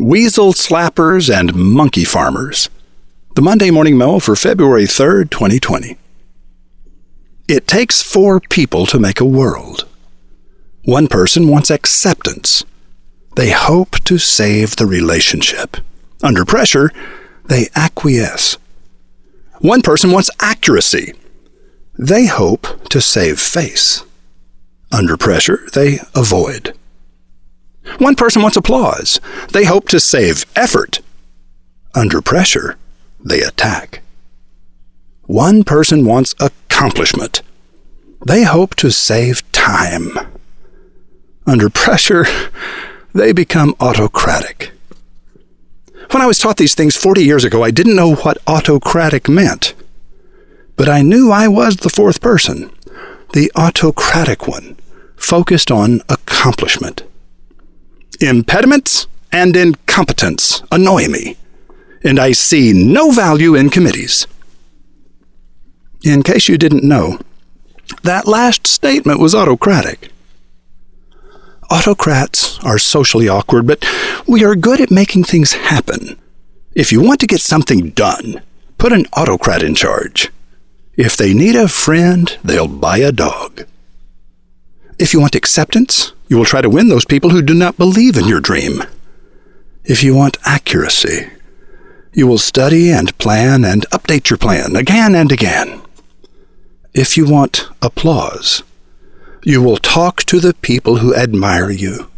Weasel slappers and monkey farmers. The Monday Morning Memo for February 3rd, 2020. It takes four people to make a world. One person wants acceptance. They hope to save the relationship. Under pressure, they acquiesce. One person wants accuracy. They hope to save face. Under pressure, they avoid. One person wants applause. They hope to save effort. Under pressure, they attack. One person wants accomplishment. They hope to save time. Under pressure, they become autocratic. When I was taught these things 40 years ago, I didn't know what autocratic meant. But I knew I was the fourth person, the autocratic one, focused on accomplishment. Impediments and incompetence annoy me, and I see no value in committees. In case you didn't know, that last statement was autocratic. Autocrats are socially awkward, but we are good at making things happen. If you want to get something done, put an autocrat in charge. If they need a friend, they'll buy a dog. If you want acceptance, you will try to win those people who do not believe in your dream. If you want accuracy, you will study and plan and update your plan again and again. If you want applause, you will talk to the people who admire you.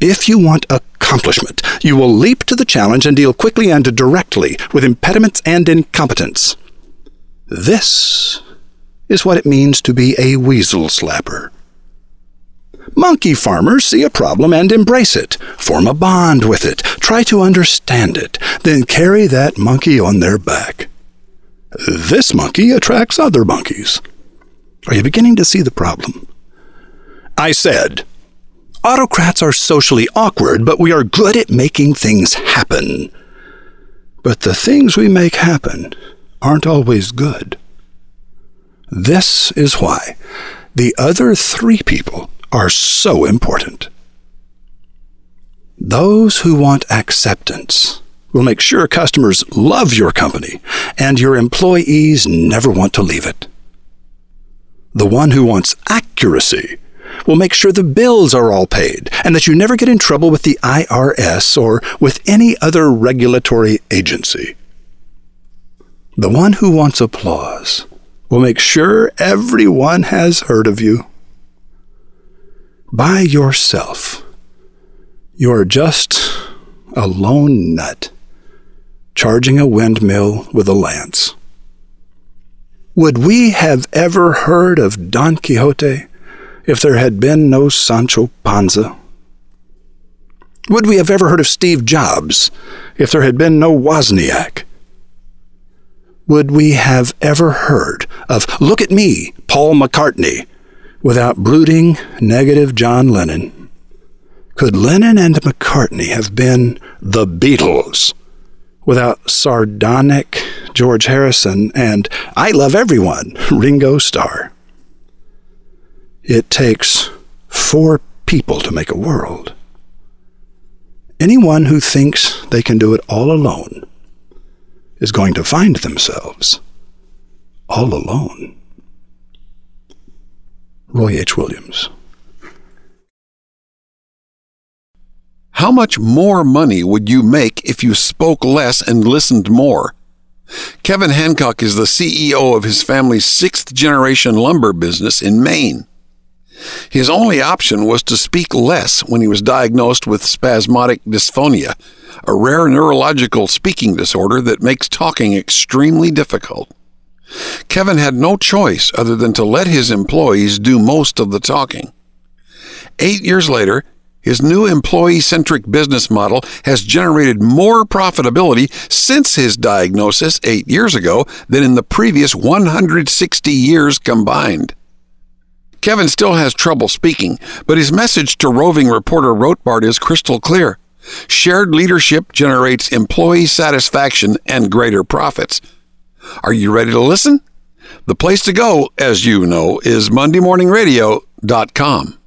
If you want accomplishment, you will leap to the challenge and deal quickly and directly with impediments and incompetence. This is what it means to be a weasel slapper. Monkey farmers see a problem and embrace it, form a bond with it, try to understand it, then carry that monkey on their back. This monkey attracts other monkeys. Are you beginning to see the problem? I said, autocrats are socially awkward, but we are good at making things happen. But the things we make happen aren't always good. This is why the other three people are so important. Those who want acceptance will make sure customers love your company and your employees never want to leave it. The one who wants accuracy will make sure the bills are all paid and that you never get in trouble with the IRS or with any other regulatory agency. The one who wants applause will make sure everyone has heard of you. By yourself, you're just a lone nut charging a windmill with a lance. Would we have ever heard of Don Quixote if there had been no Sancho Panza? Would we have ever heard of Steve Jobs if there had been no Wozniak? would we have ever heard of Look at Me, Paul McCartney, without brooding, negative John Lennon? Could Lennon and McCartney have been the Beatles without sardonic George Harrison and I Love Everyone, Ringo Starr? It takes four people to make a world. Anyone who thinks they can do it all alone is going to find themselves all alone. Roy H. Williams. How much more money would you make if you spoke less and listened more? Kevin Hancock is the CEO of his family's sixth generation lumber business in Maine. His only option was to speak less when he was diagnosed with spasmodic dysphonia, a rare neurological speaking disorder that makes talking extremely difficult. Kevin had no choice other than to let his employees do most of the talking. Eight years later, his new employee centric business model has generated more profitability since his diagnosis eight years ago than in the previous 160 years combined. Kevin still has trouble speaking, but his message to roving reporter Rotbart is crystal clear. Shared leadership generates employee satisfaction and greater profits. Are you ready to listen? The place to go, as you know, is MondayMorningRadio.com.